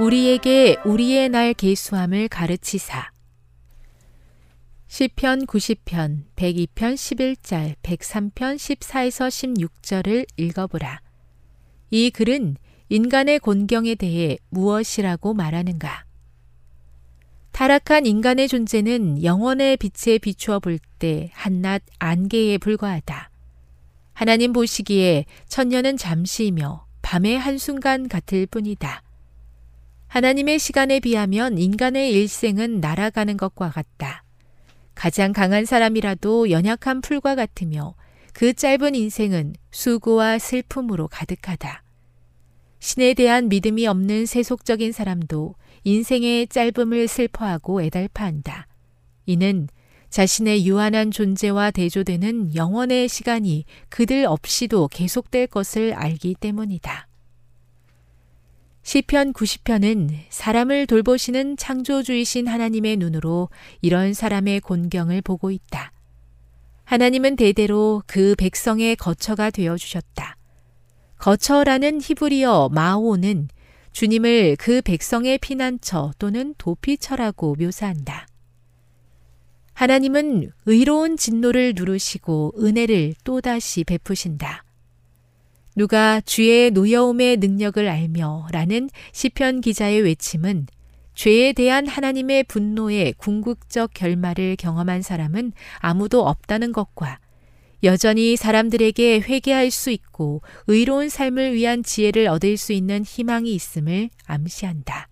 우리에게 우리의 날 계수함을 가르치사 시편 90편 102편 11절 103편 14에서 16절을 읽어보라. 이 글은 인간의 곤경에 대해 무엇이라고 말하는가? 타락한 인간의 존재는 영원의 빛에 비추어 볼 때 한낱 안개에 불과하다. 하나님 보시기에 천년은 잠시이며 밤의 한순간 같을 뿐이다. 하나님의 시간에 비하면 인간의 일생은 날아가는 것과 같다. 가장 강한 사람이라도 연약한 풀과 같으며 그 짧은 인생은 수고와 슬픔으로 가득하다. 신에 대한 믿음이 없는 세속적인 사람도 인생의 짧음을 슬퍼하고 애달파한다. 이는 자신의 유한한 존재와 대조되는 영원의 시간이 그들 없이도 계속될 것을 알기 때문이다. 시편 90편은 사람을 돌보시는 창조주이신 하나님의 눈으로 이런 사람의 곤경을 보고 있다. 하나님은 대대로 그 백성의 거처가 되어 주셨다. 거처라는 히브리어 마오는 주님을 그 백성의 피난처 또는 도피처라고 묘사한다. 하나님은 의로운 진노를 누르시고 은혜를 또다시 베푸신다. 누가 주의 노여움의 능력을 알며 라는 시편 기자의 외침은 죄에 대한 하나님의 분노의 궁극적 결말을 경험한 사람은 아무도 없다는 것과 여전히 사람들에게 회개할 수 있고 의로운 삶을 위한 지혜를 얻을 수 있는 희망이 있음을 암시한다.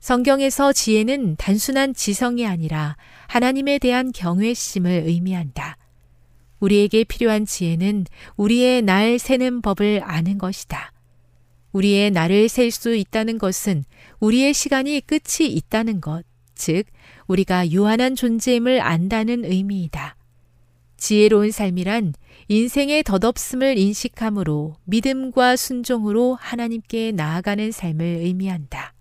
성경에서 지혜는 단순한 지성이 아니라 하나님에 대한 경외심을 의미한다. 우리에게 필요한 지혜는 우리의 날 세는 법을 아는 것이다. 우리의 날을 셀 수 있다는 것은 우리의 시간이 끝이 있다는 것, 즉, 우리가 유한한 존재임을 안다는 의미이다. 지혜로운 삶이란 인생의 덧없음을 인식함으로 믿음과 순종으로 하나님께 나아가는 삶을 의미한다.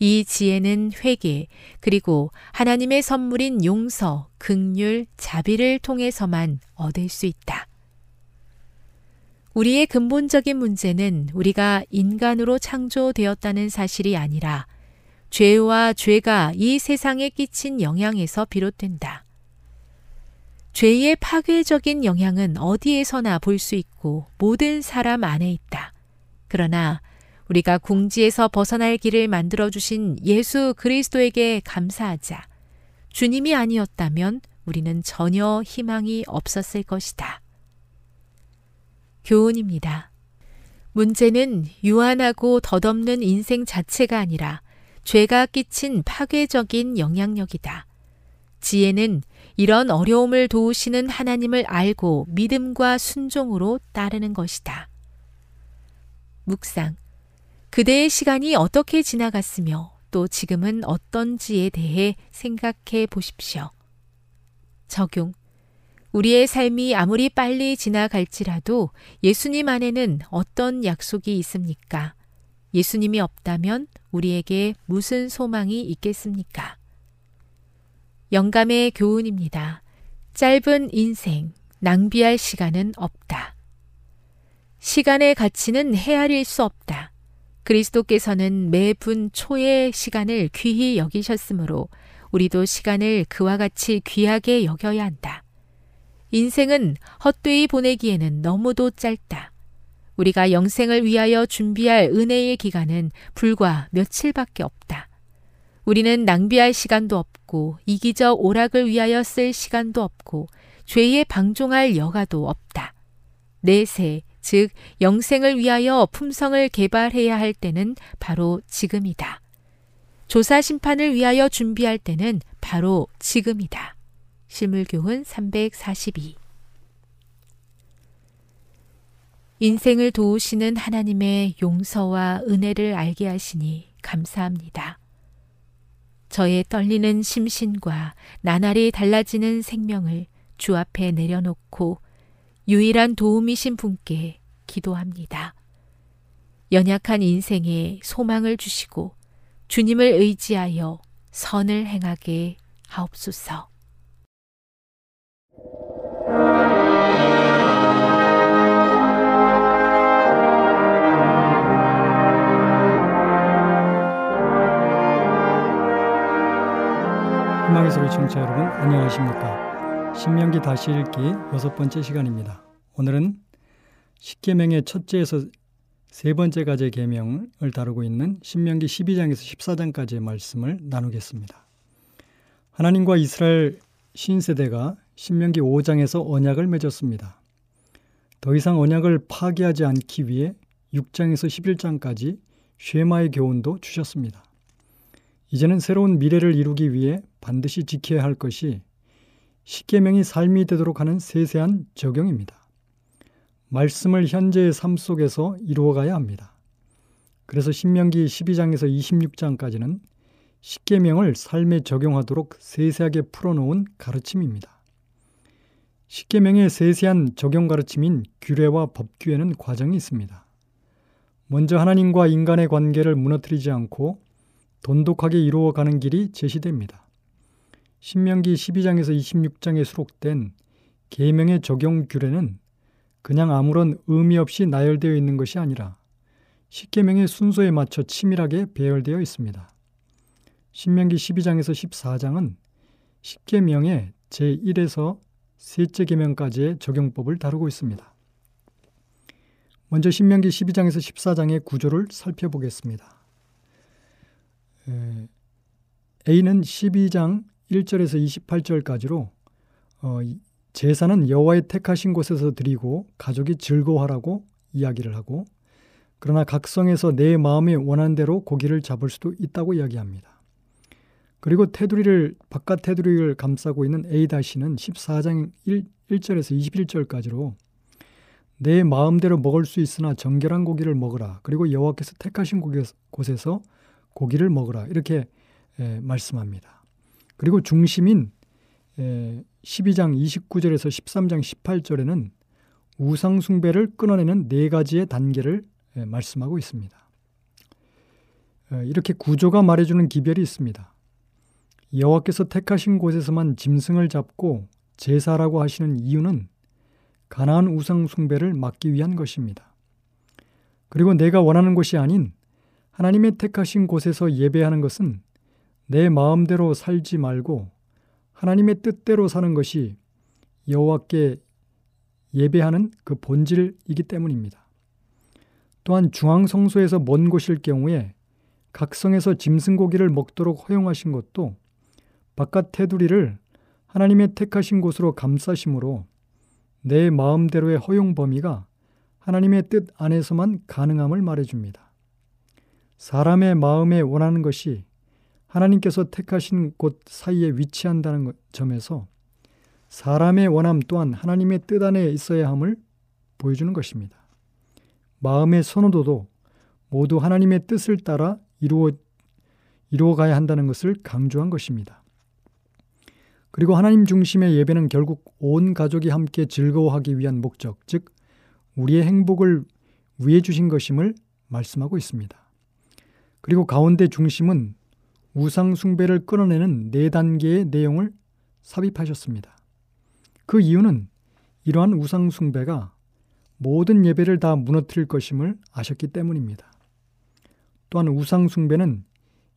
이 지혜는 회개, 그리고 하나님의 선물인 용서, 극률, 자비를 통해서만 얻을 수 있다. 우리의 근본적인 문제는 우리가 인간으로 창조되었다는 사실이 아니라 죄와 죄가 이 세상에 끼친 영향에서 비롯된다. 죄의 파괴적인 영향은 어디에서나 볼 수 있고 모든 사람 안에 있다. 그러나 우리가 궁지에서 벗어날 길을 만들어 주신 예수 그리스도에게 감사하자. 주님이 아니었다면 우리는 전혀 희망이 없었을 것이다. 교훈입니다. 문제는 유한하고 덧없는 인생 자체가 아니라 죄가 끼친 파괴적인 영향력이다. 지혜는 이런 어려움을 도우시는 하나님을 알고 믿음과 순종으로 따르는 것이다. 묵상. 그대의 시간이 어떻게 지나갔으며 또 지금은 어떤지에 대해 생각해 보십시오. 적용. 우리의 삶이 아무리 빨리 지나갈지라도 예수님 안에는 어떤 약속이 있습니까? 예수님이 없다면 우리에게 무슨 소망이 있겠습니까? 영감의 교훈입니다. 짧은 인생, 낭비할 시간은 없다. 시간의 가치는 헤아릴 수 없다. 그리스도께서는 매 분 초의 시간을 귀히 여기셨으므로 우리도 시간을 그와 같이 귀하게 여겨야 한다. 인생은 헛되이 보내기에는 너무도 짧다. 우리가 영생을 위하여 준비할 은혜의 기간은 불과 며칠밖에 없다. 우리는 낭비할 시간도 없고 이기적 오락을 위하여 쓸 시간도 없고 죄에 방종할 여가도 없다. 내세, 즉 영생을 위하여 품성을 개발해야 할 때는 바로 지금이다. 조사 심판을 위하여 준비할 때는 바로 지금이다. 실물교훈 342 인생을 도우시는 하나님의 용서와 은혜를 알게 하시니 감사합니다. 저의 떨리는 심신과 나날이 달라지는 생명을 주 앞에 내려놓고 유일한 도움이신 분께 기도합니다. 연약한 인생에 소망을 주시고 주님을 의지하여 선을 행하게 하옵소서. 희망의 소리 청취자 여러분 안녕하십니까 신명기 다시 읽기 여섯 번째 시간입니다. 오늘은 십계명의 첫째에서 세 번째 가지 계명을 다루고 있는 신명기 12장에서 14장까지의 말씀을 나누겠습니다. 하나님과 이스라엘 신세대가 신명기 5장에서 언약을 맺었습니다. 더 이상 언약을 파기하지 않기 위해 6장에서 11장까지 쉐마의 교훈도 주셨습니다. 이제는 새로운 미래를 이루기 위해 반드시 지켜야 할 것이 십계명이 삶이 되도록 하는 세세한 적용입니다. 말씀을 현재의 삶 속에서 이루어가야 합니다. 그래서 신명기 12장에서 26장까지는 십계명을 삶에 적용하도록 세세하게 풀어놓은 가르침입니다. 십계명의 세세한 적용 가르침인 규례와 법규에는 과정이 있습니다. 먼저 하나님과 인간의 관계를 무너뜨리지 않고 돈독하게 이루어가는 길이 제시됩니다. 신명기 12장에서 26장에 수록된 계명의 적용 규례는 그냥 아무런 의미 없이 나열되어 있는 것이 아니라 십계명의 순서에 맞춰 치밀하게 배열되어 있습니다. 신명기 12장에서 14장은 십계명의 제1에서 셋째 계명까지의 적용법을 다루고 있습니다. 먼저 신명기 12장에서 14장의 구조를 살펴보겠습니다. A는 12장 1절에서 28절까지로 어, 제사는 여호와의 택하신 곳에서 드리고 가족이 즐거워하라고 이야기를 하고 그러나 각성에서 내 마음에 원한 대로 고기를 잡을 수도 있다고 이야기합니다. 그리고 테두리를 바깥 테두리를 감싸고 있는 A-는 14장 1, 1절에서 21절까지로 내 마음대로 먹을 수 있으나 정결한 고기를 먹으라. 그리고 여호와께서 택하신 곳에서 고기를 먹으라. 이렇게 에, 말씀합니다. 그리고 중심인 에, 12장 29절에서 13장 18절에는 우상 숭배를 끊어내는 네 가지의 단계를 에, 말씀하고 있습니다. 이렇게 구조가 말해주는 기별이 있습니다. 여호와께서 택하신 곳에서만 짐승을 잡고 제사라고 하시는 이유는 가나안 우상 숭배를 막기 위한 것입니다. 그리고 내가 원하는 것이 아닌 하나님의 택하신 곳에서 예배하는 것은 내 마음대로 살지 말고 하나님의 뜻대로 사는 것이 여호와께 예배하는 그 본질이기 때문입니다. 또한 중앙 성소에서 먼 곳일 경우에 각성에서 짐승 고기를 먹도록 허용하신 것도 바깥 테두리를 하나님의 택하신 곳으로 감싸심으로 내 마음대로의 허용 범위가 하나님의 뜻 안에서만 가능함을 말해줍니다. 사람의 마음에 원하는 것이 하나님께서 택하신 곳 사이에 위치한다는 점에서 사람의 원함 또한 하나님의 뜻 안에 있어야 함을 보여주는 것입니다. 마음의 선호도도 모두 하나님의 뜻을 따라 이루어, 이루어가야 한다는 것을 강조한 것입니다. 그리고 하나님 중심의 예배는 결국 온 가족이 함께 즐거워하기 위한 목적, 즉, 우리의 행복을 위해 주신 것임을 말씀하고 있습니다. 그리고 가운데 중심은 우상 숭배를 끊어내는 네 단계의 내용을 삽입하셨습니다. 그 이유는 이러한 우상 숭배가 모든 예배를 다 무너뜨릴 것임을 아셨기 때문입니다. 또한 우상 숭배는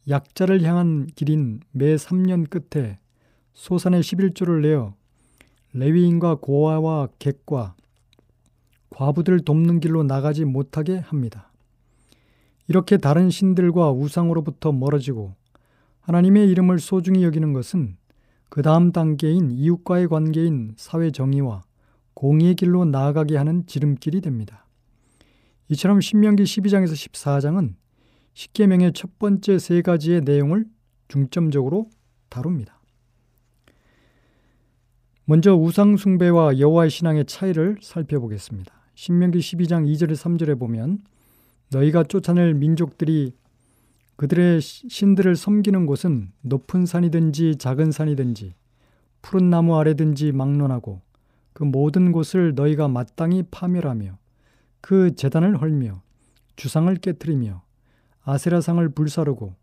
약자를 향한 길인 매 3년 끝에 소산의 11조를 내어 레위인과 고아와 객과 과부들 돕는 길로 나가지 못하게 합니다. 이렇게 다른 신들과 우상으로부터 멀어지고 하나님의 이름을 소중히 여기는 것은 그 다음 단계인 이웃과의 관계인 사회 정의와 공의의 길로 나아가게 하는 지름길이 됩니다. 이처럼 신명기 12장에서 14장은 십계명의 첫 번째 세 가지의 내용을 중점적으로 다룹니다. 먼저 우상 숭배와 여호와의 신앙의 차이를 살펴보겠습니다. 신명기 12장 2절에 3절에 보면 너희가 쫓아낼 민족들이 그들의 신들을 섬기는 곳은 높은 산이든지 작은 산이든지 푸른 나무 아래든지 막론하고 그 모든 곳을 너희가 마땅히 파멸하며 그 재단을 헐며 주상을 깨뜨리며 아세라상을 불사르고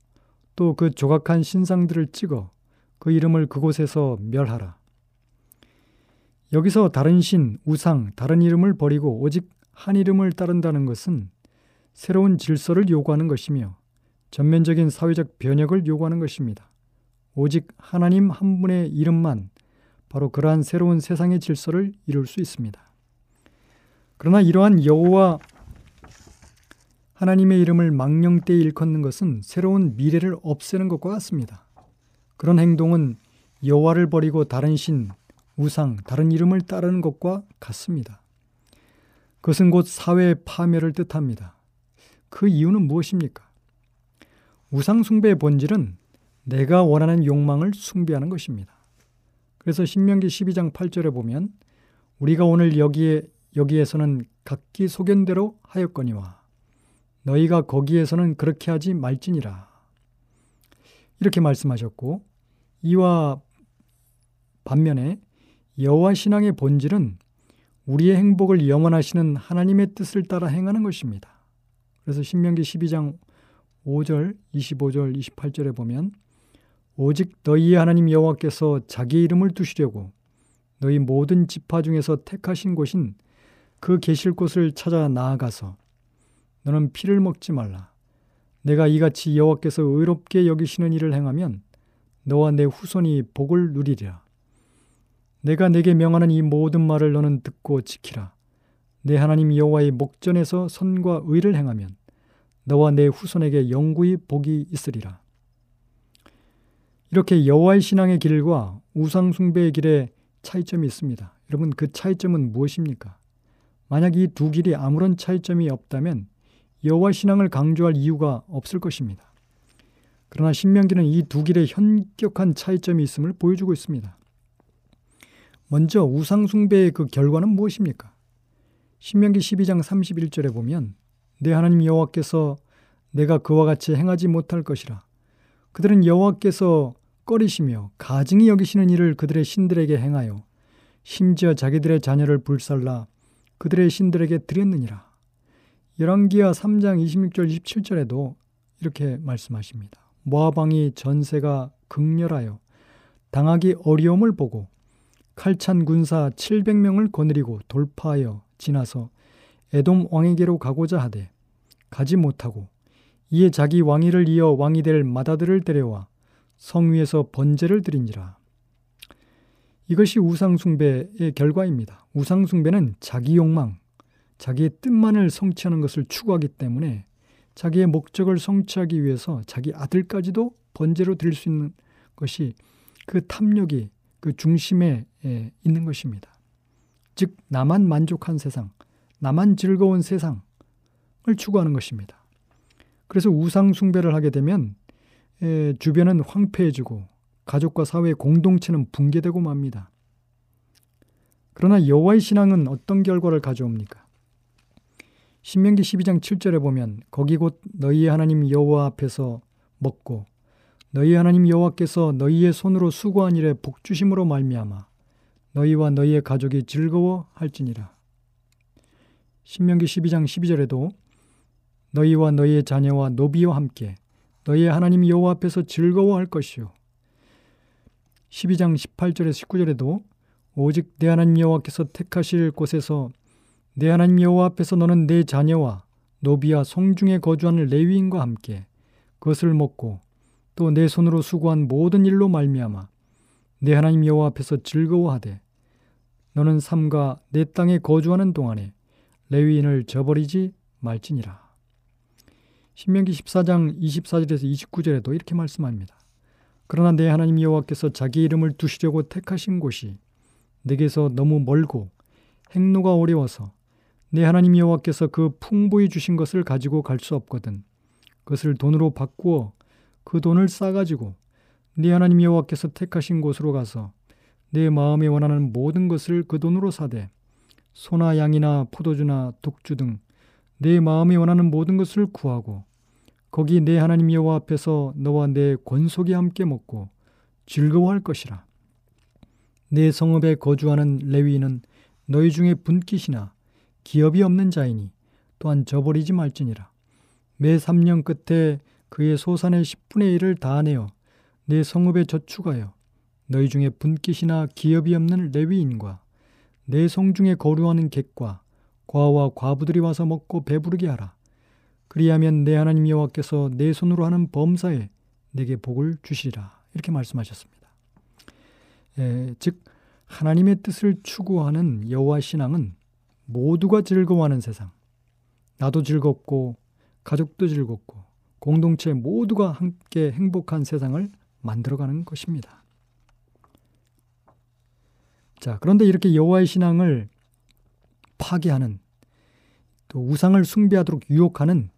또 그 조각한 신상들을 찍어 그 이름을 그곳에서 멸하라. 여기서 다른 신, 우상, 다른 이름을 버리고 오직 한 이름을 따른다는 것은 새로운 질서를 요구하는 것이며 전면적인 사회적 변혁을 요구하는 것입니다. 오직 하나님 한 분의 이름만 바로 그러한 새로운 세상의 질서를 이룰 수 있습니다. 그러나 이러한 여호와 하나님의 이름을 망령되이 일컫는 것은 새로운 미래를 없애는 것과 같습니다. 그런 행동은 여호와를 버리고 다른 신, 우상, 다른 이름을 따르는 것과 같습니다. 그것은 곧 사회 파멸을 뜻합니다. 그 이유는 무엇입니까? 우상 숭배의 본질은 내가 원하는 욕망을 숭배하는 것입니다. 그래서 신명기 12장 8절에 보면 우리가 오늘 여기에 여기에서는 각기 소견대로 하였거니와 너희가 거기에서는 그렇게 하지 말지니라. 이렇게 말씀하셨고 이와 반면에 여호와 신앙의 본질은 우리의 행복을 영원하시는 하나님의 뜻을 따라 행하는 것입니다. 그래서 신명기 12장 5절, 25절, 28절에 보면 오직 너희의 하나님 여호와께서 자기 이름을 두시려고 너희 모든 지파 중에서 택하신 곳인 그 계실 곳을 찾아 나아가서 너는 피를 먹지 말라. 내가 이같이 여호와께서 의롭게 여기시는 일을 행하면 너와 내 후손이 복을 누리리라. 내가 내게 명하는 이 모든 말을 너는 듣고 지키라. 내 하나님 여호와의 목전에서 선과 의를 행하면 너와 내 후손에게 영구히 복이 있으리라. 이렇게 여호와의 신앙의 길과 우상 숭배의 길에 차이점이 있습니다. 여러분 그 차이점은 무엇입니까? 만약 이 두 길이 아무런 차이점이 없다면 여호와 신앙을 강조할 이유가 없을 것입니다. 그러나 신명기는 이 두 길의 현격한 차이점이 있음을 보여주고 있습니다. 먼저 우상 숭배의 그 결과는 무엇입니까? 신명기 12장 31절에 보면 내 하나님 여호와께서 내가 그와 같이 행하지 못할 것이라 그들은 여호와께서 꺼리시며 가증히 여기시는 일을 그들의 신들에게 행하여 심지어 자기들의 자녀를 불살라 그들의 신들에게 드렸느니라. 열왕기하 3장 26절 27절에도 이렇게 말씀하십니다. 모아방이 전세가 극렬하여 당하기 어려움을 보고 칼찬 군사 700명을 거느리고 돌파하여 지나서 에돔 왕에게로 가고자 하되 가지 못하고 이에 자기 왕위를 이어 왕이 될 마다들을 데려와 성 위에서 번제를 드린지라. 이것이 우상숭배의 결과입니다. 우상숭배는 자기 욕망, 자기의 뜻만을 성취하는 것을 추구하기 때문에 자기의 목적을 성취하기 위해서 자기 아들까지도 번제로 드릴 수 있는 것이 그 탐욕이 그 중심에 있는 것입니다. 즉, 나만 만족한 세상, 나만 즐거운 세상을 추구하는 것입니다. 그래서 우상숭배를 하게 되면 주변은 황폐해지고 가족과 사회 공동체는 붕괴되고 맙니다. 그러나 여호와의 신앙은 어떤 결과를 가져옵니까? 신명기 12장 7절에 보면 거기 곧 너희의 하나님 여호와 앞에서 먹고 너희 하나님 여호와께서 너희의 손으로 수고한 일에 복 주심으로 말미암아 너희와 너희의 가족이 즐거워 할지니라. 신명기 12장 12절에도 너희와 너희의 자녀와 노비와 함께 너희의 하나님 여호와 앞에서 즐거워할 것이요. 12장 18절에서 19절에도 오직 내 하나님 여호와께서 택하실 곳에서 내 하나님 여호와 앞에서 너는 내 자녀와 노비와 성중에 거주하는 레위인과 함께 그것을 먹고 또 내 손으로 수고한 모든 일로 말미암아 내 하나님 여호와 앞에서 즐거워하되 너는 삼가 내 땅에 거주하는 동안에 레위인을 저버리지 말지니라. 신명기 14장 24절에서 29절에도 이렇게 말씀합니다. 그러나 내 하나님 여호와께서 자기 이름을 두시려고 택하신 곳이 내게서 너무 멀고 행로가 어려워서 내 하나님 여호와께서 그 풍부히 주신 것을 가지고 갈 수 없거든. 그것을 돈으로 바꾸어 그 돈을 싸가지고 네 하나님 여호와께서 택하신 곳으로 가서 내 마음에 원하는 모든 것을 그 돈으로 사되 소나 양이나 포도주나 독주 등 내 마음에 원하는 모든 것을 구하고 거기 내 하나님 여호와 앞에서 너와 내 권속이 함께 먹고 즐거워할 것이라. 내 성읍에 거주하는 레위인은 너희 중에 분깃이나 기업이 없는 자이니 또한 저버리지 말지니라. 매 3년 끝에 그의 소산의 10분의 1을 다 내어 내 성읍에 저축하여 너희 중에 분깃이나 기업이 없는 레위인과 내 성중에 거류하는 객과 과와 과부들이 와서 먹고 배부르게 하라. 그리하면 내 하나님 여호와께서 내 손으로 하는 범사에 내게 복을 주시리라. 이렇게 말씀하셨습니다. 에, 즉 하나님의 뜻을 추구하는 여호와 신앙은 모두가 즐거워하는 세상. 나도 즐겁고 가족도 즐겁고 공동체 모두가 함께 행복한 세상을 만들어가는 것입니다. 자, 그런데 이렇게 여호와의 신앙을 파괴하는 또 우상을 숭배하도록 유혹하는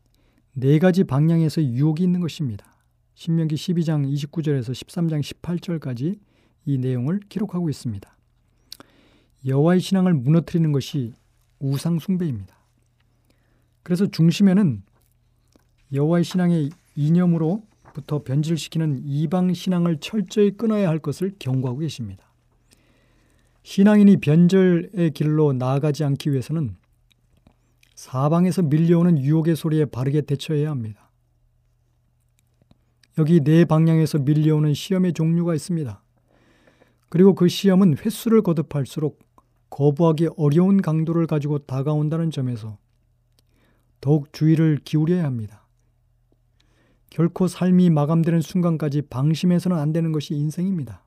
네 가지 방향에서 유혹이 있는 것입니다. 신명기 12장 29절에서 13장 18절까지 이 내용을 기록하고 있습니다. 여호와의 신앙을 무너뜨리는 것이 우상 숭배입니다. 그래서 중심에는 여호와의 신앙의 이념으로부터 변질시키는 이방 신앙을 철저히 끊어야 할 것을 경고하고 계십니다. 신앙인이 변절의 길로 나아가지 않기 위해서는 사방에서 밀려오는 유혹의 소리에 바르게 대처해야 합니다. 여기 네 방향에서 밀려오는 시험의 종류가 있습니다. 그리고 그 시험은 횟수를 거듭할수록 거부하기 어려운 강도를 가지고 다가온다는 점에서 더욱 주의를 기울여야 합니다. 결코 삶이 마감되는 순간까지 방심해서는 안 되는 것이 인생입니다.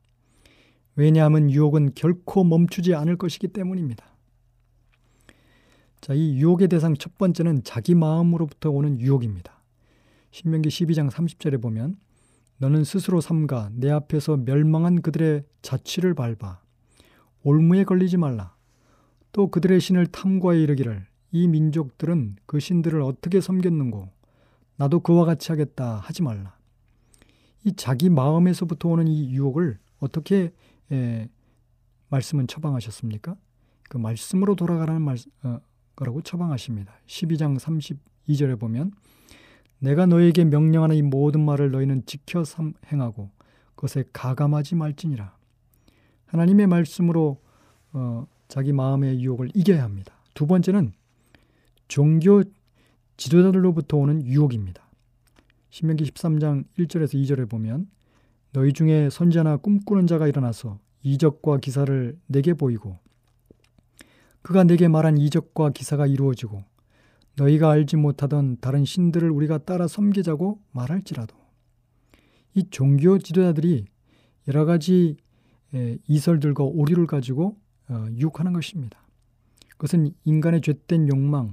왜냐하면 유혹은 결코 멈추지 않을 것이기 때문입니다. 자, 이 유혹의 대상 첫 번째는 자기 마음으로부터 오는 유혹입니다. 신명기 12장 30절에 보면 너는 스스로 삼가 내 앞에서 멸망한 그들의 자취를 밟아 올무에 걸리지 말라. 또 그들의 신을 탐구하여 이르기를 이 민족들은 그 신들을 어떻게 섬겼는고 나도 그와 같이 하겠다 하지 말라. 이 자기 마음에서부터 오는 이 유혹을 어떻게 에, 말씀은 처방하셨습니까? 그 말씀으로 돌아가라는 말, 어, 거라고 처방하십니다. 12장 32절에 보면 내가 너에게 명령하는 이 모든 말을 너희는 지켜 행하고 그것에 가감하지 말지니라. 하나님의 말씀으로 어, 자기 마음의 유혹을 이겨야 합니다. 두 번째는 종교 지도자들로부터 오는 유혹입니다. 신명기 13장 1절에서 2절에 보면 너희 중에 선자나 꿈꾸는 자가 일어나서 이적과 기사를 내게 보이고 그가 내게 말한 이적과 기사가 이루어지고 너희가 알지 못하던 다른 신들을 우리가 따라 섬기자고 말할지라도 이 종교 지도자들이 여러 가지 이설들과 오류를 가지고 어, 유혹하는 것입니다. 그것은 인간의 죄된 욕망을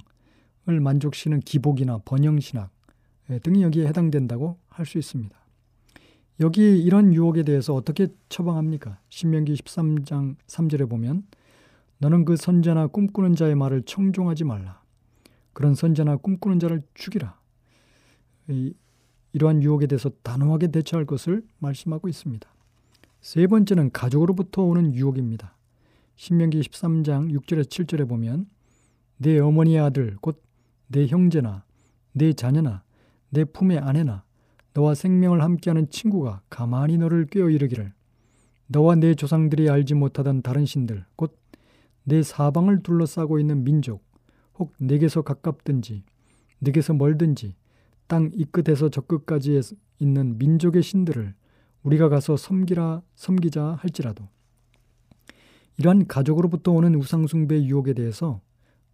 만족시키는 기복이나 번영신학 등이 여기에 해당된다고 할 수 있습니다. 여기 이런 유혹에 대해서 어떻게 처방합니까? 신명기 13장 3절에 보면 너는 그 선자나 꿈꾸는 자의 말을 청종하지 말라. 그런 선자나 꿈꾸는 자를 죽이라. 이, 이러한 유혹에 대해서 단호하게 대처할 것을 말씀하고 있습니다. 세 번째는 가족으로부터 오는 유혹입니다. 신명기 13장 6절에 7절에 보면 내 어머니의 아들 곧 내 형제나 내 자녀나 내 품의 아내나 너와 생명을 함께하는 친구가 가만히 너를 꿰어 이르기를 너와 내 조상들이 알지 못하던 다른 신들 곧 내 사방을 둘러싸고 있는 민족 혹 내게서 가깝든지 내게서 멀든지 땅 이 끝에서 저 끝까지 있는 민족의 신들을 우리가 가서 섬기라 섬기자 할지라도 이러한 가족으로부터 오는 우상숭배의 유혹에 대해서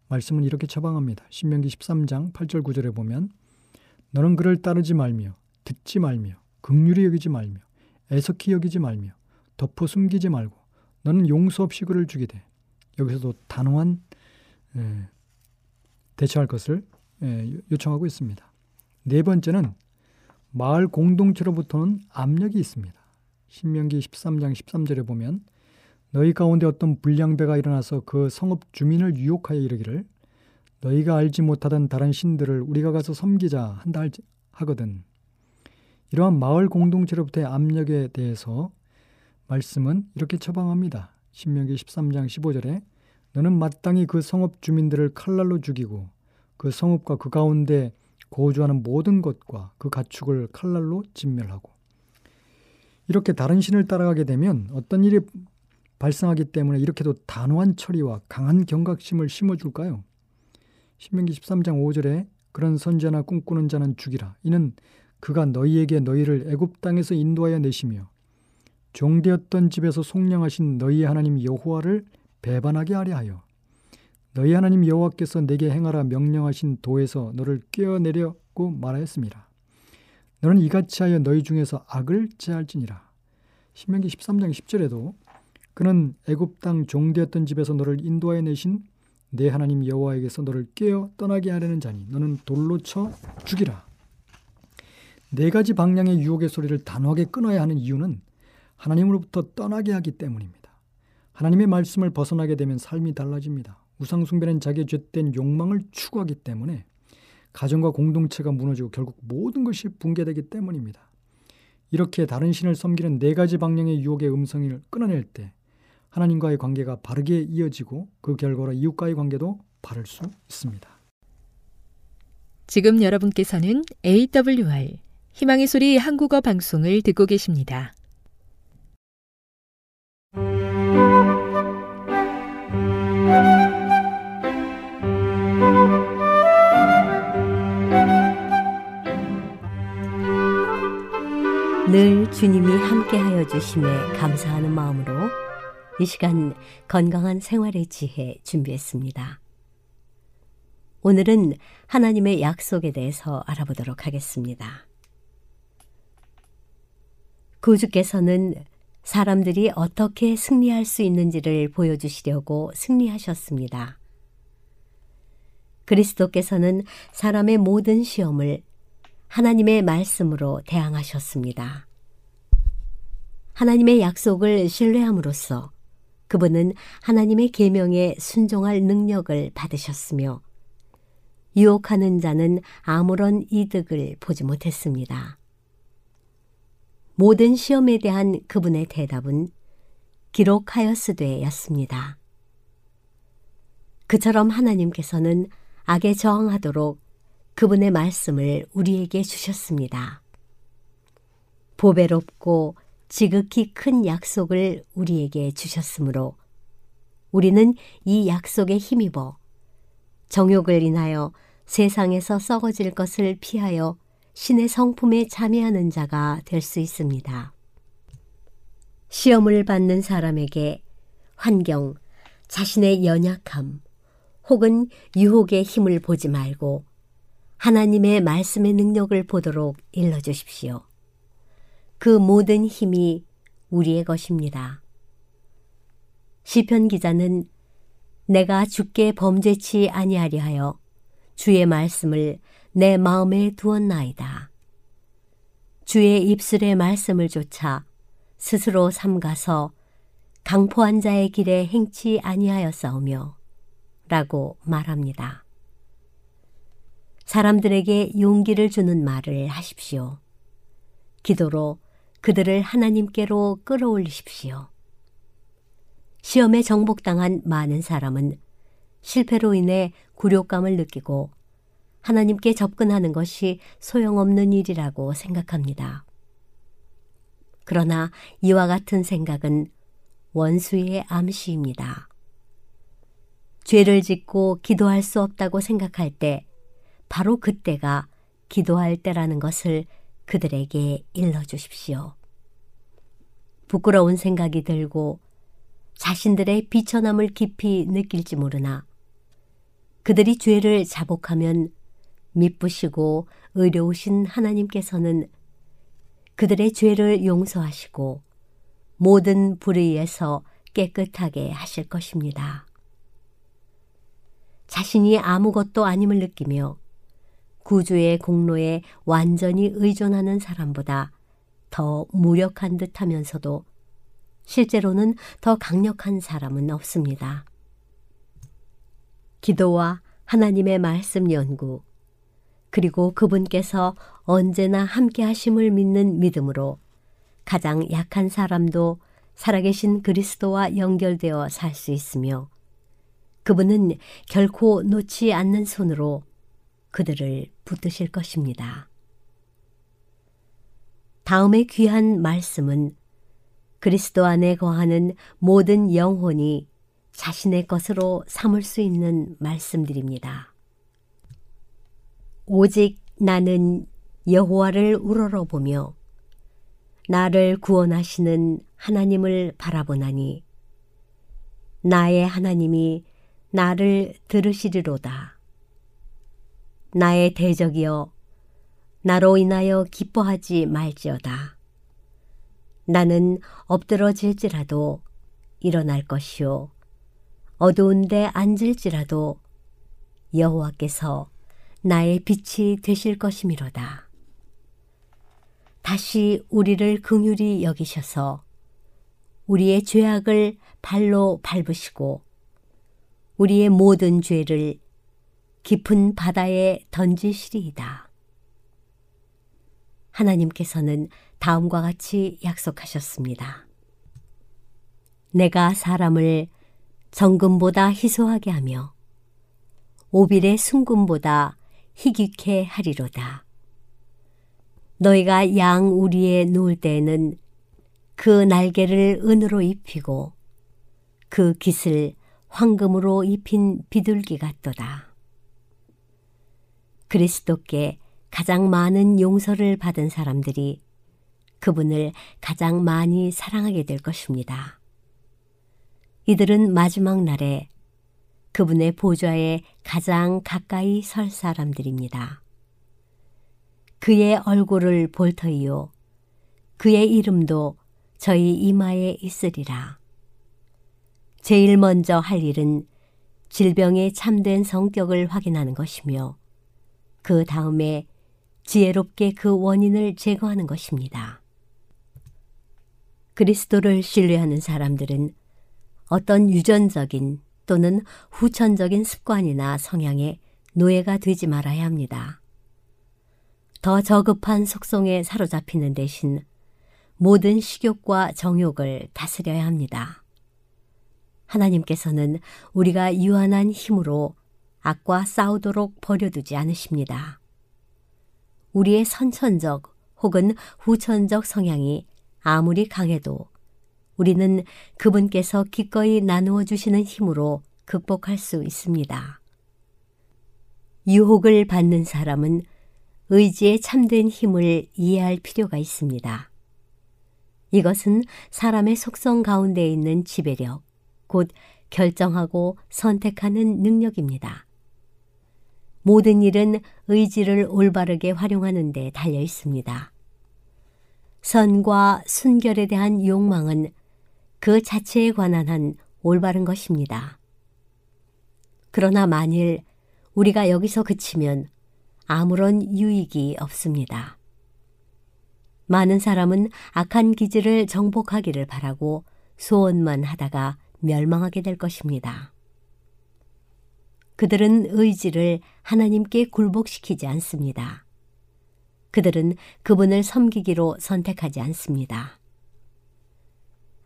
말씀은 이렇게 처방합니다. 신명기 13장 8절 9절에 보면 너는 그를 따르지 말며 듣지 말며 극률이 여기지 말며 애석히 여기지 말며 덮어 숨기지 말고 너는 용서 없이 그를 죽이되 여기서도 단호한 에, 대처할 것을 에, 요청하고 있습니다. 네 번째는 마을 공동체로부터는 압력이 있습니다. 신명기 13장 13절에 보면 너희 가운데 어떤 불량배가 일어나서 그 성읍 주민을 유혹하여 이르기를 너희가 알지 못하던 다른 신들을 우리가 가서 섬기자 한다 하거든. 이러한 마을 공동체로부터의 압력에 대해서 말씀은 이렇게 처방합니다. 신명기 13장 15절에 너는 마땅히 그 성읍 주민들을 칼날로 죽이고 그 성읍과 그 가운데 거주하는 모든 것과 그 가축을 칼날로 진멸하고 이렇게 다른 신을 따라가게 되면 어떤 일이 발생하기 때문에 이렇게도 단호한 처리와 강한 경각심을 심어줄까요? 신명기 13장 5절에 그런 선자나 꿈꾸는 자는 죽이라. 이는 그가 너희에게 너희를 애굽 땅에서 인도하여 내시며 종되었던 집에서 속량하신 너희의 하나님 여호와를 배반하게 하려 하여 너희 하나님 여호와께서 내게 행하라 명령하신 도에서 너를 꿰어내려고 말하였습니다. 너는 이같이 하여 너희 중에서 악을 제할지니라. 신명기 13장 10절에도 그는 애굽 땅 종되었던 집에서 너를 인도하여 내신 내 하나님 여호와에게서 너를 깨어 떠나게 하려는 자니 너는 돌로 쳐 죽이라. 네 가지 방향의 유혹의 소리를 단호하게 끊어야 하는 이유는 하나님으로부터 떠나게 하기 때문입니다. 하나님의 말씀을 벗어나게 되면 삶이 달라집니다. 우상숭배는 자기의 죄된 욕망을 추구하기 때문에 가정과 공동체가 무너지고 결국 모든 것이 붕괴되기 때문입니다. 이렇게 다른 신을 섬기는 네 가지 방향의 유혹의 음성을 끊어낼 때 하나님과의 관계가 바르게 이어지고 그 결과로 이웃과의 관계도 바를 수 있습니다. 지금 여러분께서는 AWR 희망의 소리 한국어 방송을 듣고 계십니다. 늘 주님이 함께하여 주심에 감사하는 마음으로 이 시간 건강한 생활의 지혜 준비했습니다. 오늘은 하나님의 약속에 대해서 알아보도록 하겠습니다. 구주께서는 사람들이 어떻게 승리할 수 있는지를 보여주시려고 승리하셨습니다. 그리스도께서는 사람의 모든 시험을 하나님의 말씀으로 대항하셨습니다. 하나님의 약속을 신뢰함으로써 그분은 하나님의 계명에 순종할 능력을 받으셨으며 유혹하는 자는 아무런 이득을 보지 못했습니다. 모든 시험에 대한 그분의 대답은 기록하였으되였습니다. 그처럼 하나님께서는 악에 저항하도록 그분의 말씀을 우리에게 주셨습니다. 보배롭고 지극히 큰 약속을 우리에게 주셨으므로 우리는 이 약속에 힘입어 정욕을 인하여 세상에서 썩어질 것을 피하여 신의 성품에 참여하는 자가 될 수 있습니다. 시험을 받는 사람에게 환경, 자신의 연약함, 혹은 유혹의 힘을 보지 말고 하나님의 말씀의 능력을 보도록 일러주십시오. 그 모든 힘이 우리의 것입니다. 시편 기자는 내가 주께 범죄치 아니하리 하여 주의 말씀을 내 마음에 두었나이다. 주의 입술의 말씀을 조차 스스로 삼가서 강포한 자의 길에 행치 아니하였사오며 라고 말합니다. 사람들에게 용기를 주는 말을 하십시오. 기도로 그들을 하나님께로 끌어올리십시오. 시험에 정복당한 많은 사람은 실패로 인해 굴욕감을 느끼고 하나님께 접근하는 것이 소용없는 일이라고 생각합니다. 그러나 이와 같은 생각은 원수의 암시입니다. 죄를 짓고 기도할 수 없다고 생각할 때 바로 그때가 기도할 때라는 것을 그들에게 일러 주십시오. 부끄러운 생각이 들고 자신들의 비천함을 깊이 느낄지 모르나 그들이 죄를 자복하면 미쁘시고 의로우신 하나님께서는 그들의 죄를 용서하시고 모든 불의에서 깨끗하게 하실 것입니다. 자신이 아무것도 아님을 느끼며 구주의 공로에 완전히 의존하는 사람보다 더 무력한 듯 하면서도 실제로는 더 강력한 사람은 없습니다. 기도와 하나님의 말씀 연구, 그리고 그분께서 언제나 함께 하심을 믿는 믿음으로 가장 약한 사람도 살아계신 그리스도와 연결되어 살 수 있으며 그분은 결코 놓지 않는 손으로 그들을 붙드실 것입니다. 다음의 귀한 말씀은 그리스도 안에 거하는 모든 영혼이 자신의 것으로 삼을 수 있는 말씀들입니다. 오직 나는 여호와를 우러러보며 나를 구원하시는 하나님을 바라보나니 나의 하나님이 나를 들으시리로다. 나의 대적이여 나로 인하여 기뻐하지 말지어다. 나는 엎드러질지라도 일어날 것이요 어두운데 앉을지라도 여호와께서 나의 빛이 되실 것이미로다. 다시 우리를 긍휼히 여기셔서 우리의 죄악을 발로 밟으시고 우리의 모든 죄를 깊은 바다에 던지시리이다. 하나님께서는 다음과 같이 약속하셨습니다. 내가 사람을 정금보다 희소하게 하며 오빌의 순금보다 희귀케 하리로다. 너희가 양 우리에 누울 때에는 그 날개를 은으로 입히고 그 깃을 황금으로 입힌 비둘기 같도다. 그리스도께 가장 많은 용서를 받은 사람들이 그분을 가장 많이 사랑하게 될 것입니다. 이들은 마지막 날에 그분의 보좌에 가장 가까이 설 사람들입니다. 그의 얼굴을 볼 터이요. 그의 이름도 저희 이마에 있으리라. 제일 먼저 할 일은 질병의 참된 성격을 확인하는 것이며 그 다음에 지혜롭게 그 원인을 제거하는 것입니다. 그리스도를 신뢰하는 사람들은 어떤 유전적인 또는 후천적인 습관이나 성향에 노예가 되지 말아야 합니다. 더 저급한 속성에 사로잡히는 대신 모든 식욕과 정욕을 다스려야 합니다. 하나님께서는 우리가 유한한 힘으로 악과 싸우도록 버려두지 않으십니다. 우리의 선천적 혹은 후천적 성향이 아무리 강해도 우리는 그분께서 기꺼이 나누어 주시는 힘으로 극복할 수 있습니다. 유혹을 받는 사람은 의지의 참된 힘을 이해할 필요가 있습니다. 이것은 사람의 속성 가운데 있는 지배력, 곧 결정하고 선택하는 능력입니다. 모든 일은 의지를 올바르게 활용하는 데 달려 있습니다. 선과 순결에 대한 욕망은 그 자체에 관한 한 올바른 것입니다. 그러나 만일 우리가 여기서 그치면 아무런 유익이 없습니다. 많은 사람은 악한 기질을 정복하기를 바라고 소원만 하다가 멸망하게 될 것입니다. 그들은 의지를 하나님께 굴복시키지 않습니다. 그들은 그분을 섬기기로 선택하지 않습니다.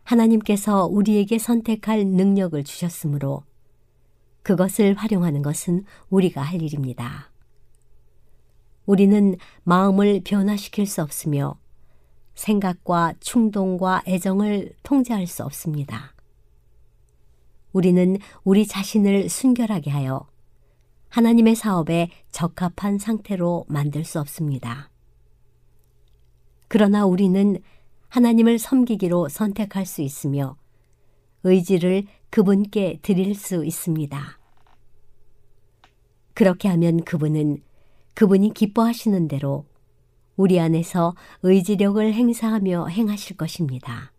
하나님께서 우리에게 선택할 능력을 주셨으므로 그것을 활용하는 것은 우리가 할 일입니다. 우리는 마음을 변화시킬 수 없으며 생각과 충동과 애정을 통제할 수 없습니다. 우리는 우리 자신을 순결하게 하여 하나님의 사업에 적합한 상태로 만들 수 없습니다. 그러나 우리는 하나님을 섬기기로 선택할 수 있으며 의지를 그분께 드릴 수 있습니다. 그렇게 하면 그분은 그분이 기뻐하시는 대로 우리 안에서 의지력을 행사하며 행하실 것입니다.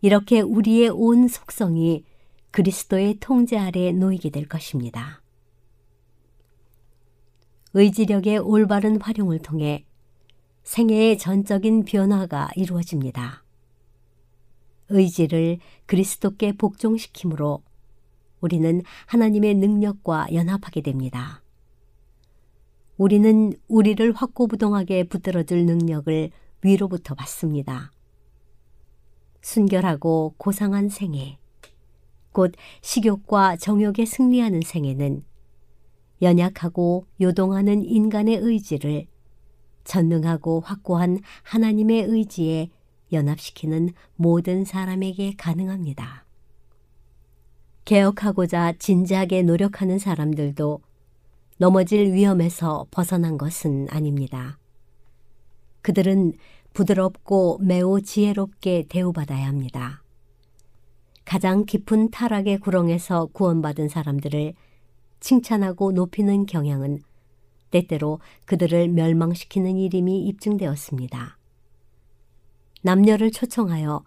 이렇게 우리의 온 속성이 그리스도의 통제 아래 놓이게 될 것입니다. 의지력의 올바른 활용을 통해 생애의 전적인 변화가 이루어집니다. 의지를 그리스도께 복종시키므로 우리는 하나님의 능력과 연합하게 됩니다. 우리는 우리를 확고부동하게 붙들어줄 능력을 위로부터 받습니다. 순결하고 고상한 생애, 곧 식욕과 정욕에 승리하는 생애는 연약하고 요동하는 인간의 의지를 전능하고 확고한 하나님의 의지에 연합시키는 모든 사람에게 가능합니다. 개혁하고자 진지하게 노력하는 사람들도 넘어질 위험에서 벗어난 것은 아닙니다. 그들은 부드럽고 매우 지혜롭게 대우받아야 합니다. 가장 깊은 타락의 구렁에서 구원받은 사람들을 칭찬하고 높이는 경향은 때때로 그들을 멸망시키는 일임이 입증되었습니다. 남녀를 초청하여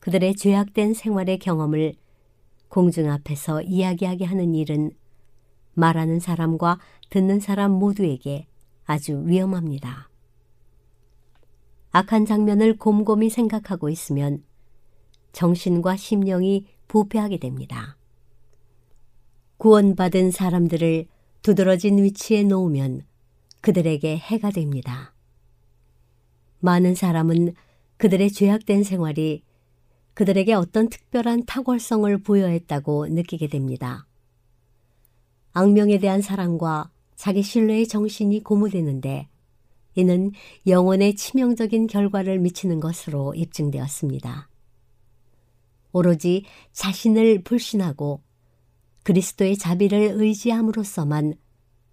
그들의 죄악된 생활의 경험을 공중 앞에서 이야기하게 하는 일은 말하는 사람과 듣는 사람 모두에게 아주 위험합니다. 악한 장면을 곰곰이 생각하고 있으면 정신과 심령이 부패하게 됩니다. 구원받은 사람들을 두드러진 위치에 놓으면 그들에게 해가 됩니다. 많은 사람은 그들의 죄악된 생활이 그들에게 어떤 특별한 탁월성을 부여했다고 느끼게 됩니다. 악명에 대한 사랑과 자기 신뢰의 정신이 고무되는데 이는 영혼의 치명적인 결과를 미치는 것으로 입증되었습니다. 오로지 자신을 불신하고 그리스도의 자비를 의지함으로써만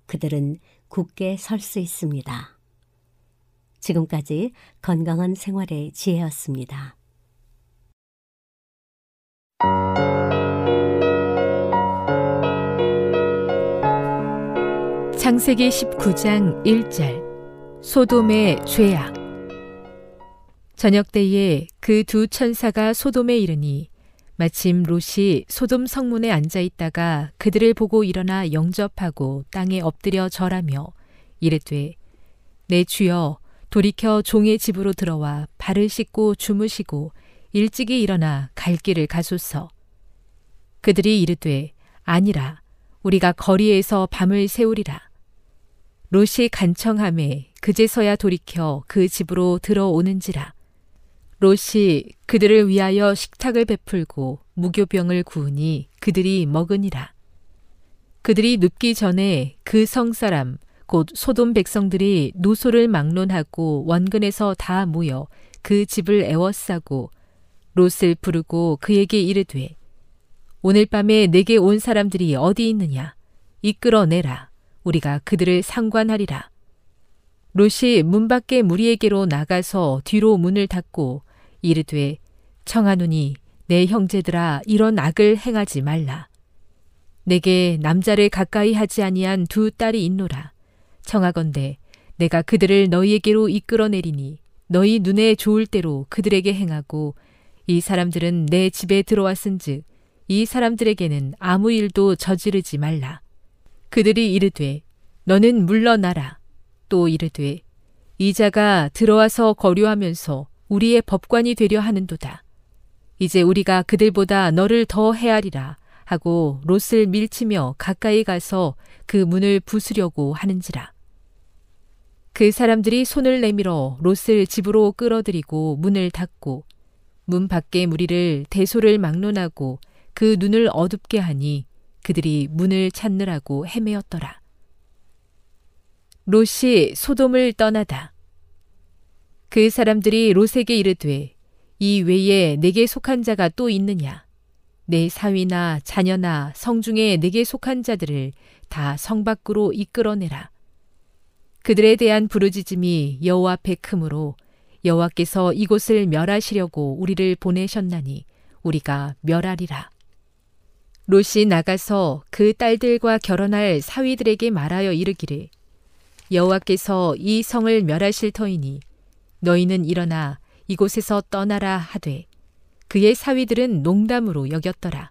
그들은 굳게 설 수 있습니다. 지금까지 건강한 생활의 지혜였습니다. 창세기 19장 1절 소돔의 죄악 저녁 때에 그 두 천사가 소돔에 이르니 마침 롯이 소돔 성문에 앉아 있다가 그들을 보고 일어나 영접하고 땅에 엎드려 절하며 이르되 내 주여 돌이켜 종의 집으로 들어와 발을 씻고 주무시고 일찍이 일어나 갈 길을 가소서 그들이 이르되 아니라 우리가 거리에서 밤을 새우리라 롯이 간청함에 그제서야 돌이켜 그 집으로 들어오는지라. 롯이 그들을 위하여 식탁을 베풀고 무교병을 구우니 그들이 먹으니라. 그들이 눕기 전에 그 성 사람 곧 소돔 백성들이 노소를 막론하고 원근에서 다 모여 그 집을 애워싸고 롯을 부르고 그에게 이르되 오늘 밤에 내게 온 사람들이 어디 있느냐 이끌어내라. 우리가 그들을 상관하리라. 롯이 문 밖에 무리에게로 나가서 뒤로 문을 닫고 이르되 청하노니 내 형제들아 이런 악을 행하지 말라. 내게 남자를 가까이 하지 아니한 두 딸이 있노라. 청하건대 내가 그들을 너희에게로 이끌어내리니 너희 눈에 좋을 대로 그들에게 행하고 이 사람들은 내 집에 들어왔은즉 이 사람들에게는 아무 일도 저지르지 말라. 그들이 이르되 너는 물러나라. 또 이르되 이자가 들어와서 거류하면서 우리의 법관이 되려 하는도다. 이제 우리가 그들보다 너를 더 헤아리라 하고 롯을 밀치며 가까이 가서 그 문을 부수려고 하는지라. 그 사람들이 손을 내밀어 롯을 집으로 끌어들이고 문을 닫고 문 밖의 무리를 대소를 막론하고 그 눈을 어둡게 하니 그들이 문을 찾느라고 헤매었더라. 롯이 소돔을 떠나다. 그 사람들이 롯에게 이르되 이 외에 내게 속한 자가 또 있느냐? 내 사위나 자녀나 성중에 내게 속한 자들을 다 성 밖으로 이끌어내라. 그들에 대한 부르짖음이 여호와 앞에 크므로 여호와께서 이곳을 멸하시려고 우리를 보내셨나니 우리가 멸하리라. 롯이 나가서 그 딸들과 결혼할 사위들에게 말하여 이르기를 여호와께서 이 성을 멸하실 터이니 너희는 일어나 이곳에서 떠나라 하되 그의 사위들은 농담으로 여겼더라.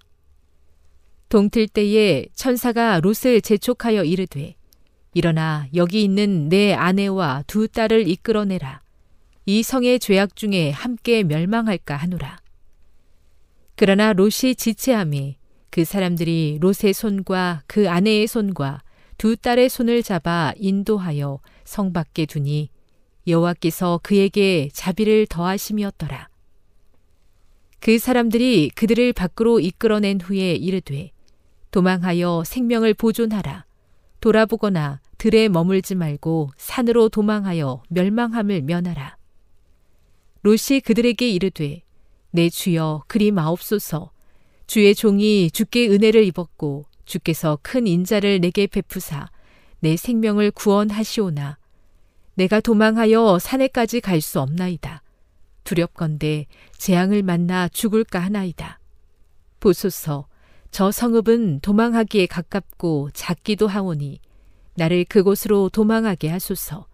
동틀 때에 천사가 롯을 재촉하여 이르되 일어나 여기 있는 내 아내와 두 딸을 이끌어내라. 이 성의 죄악 중에 함께 멸망할까 하노라. 그러나 롯이 지체함에 그 사람들이 롯의 손과 그 아내의 손과 두 딸의 손을 잡아 인도하여 성 밖에 두니 여호와께서 그에게 자비를 더하심이었더라. 그 사람들이 그들을 밖으로 이끌어낸 후에 이르되 도망하여 생명을 보존하라. 돌아보거나 들에 머물지 말고 산으로 도망하여 멸망함을 면하라. 롯이 그들에게 이르되 내 주여 그리 마옵소서 주의 종이 주께 은혜를 입었고 주께서 큰 인자를 내게 베푸사 내 생명을 구원하시오나 내가 도망하여 산에까지 갈 수 없나이다. 두렵건대 재앙을 만나 죽을까 하나이다. 보소서 저 성읍은 도망하기에 가깝고 작기도 하오니 나를 그곳으로 도망하게 하소서.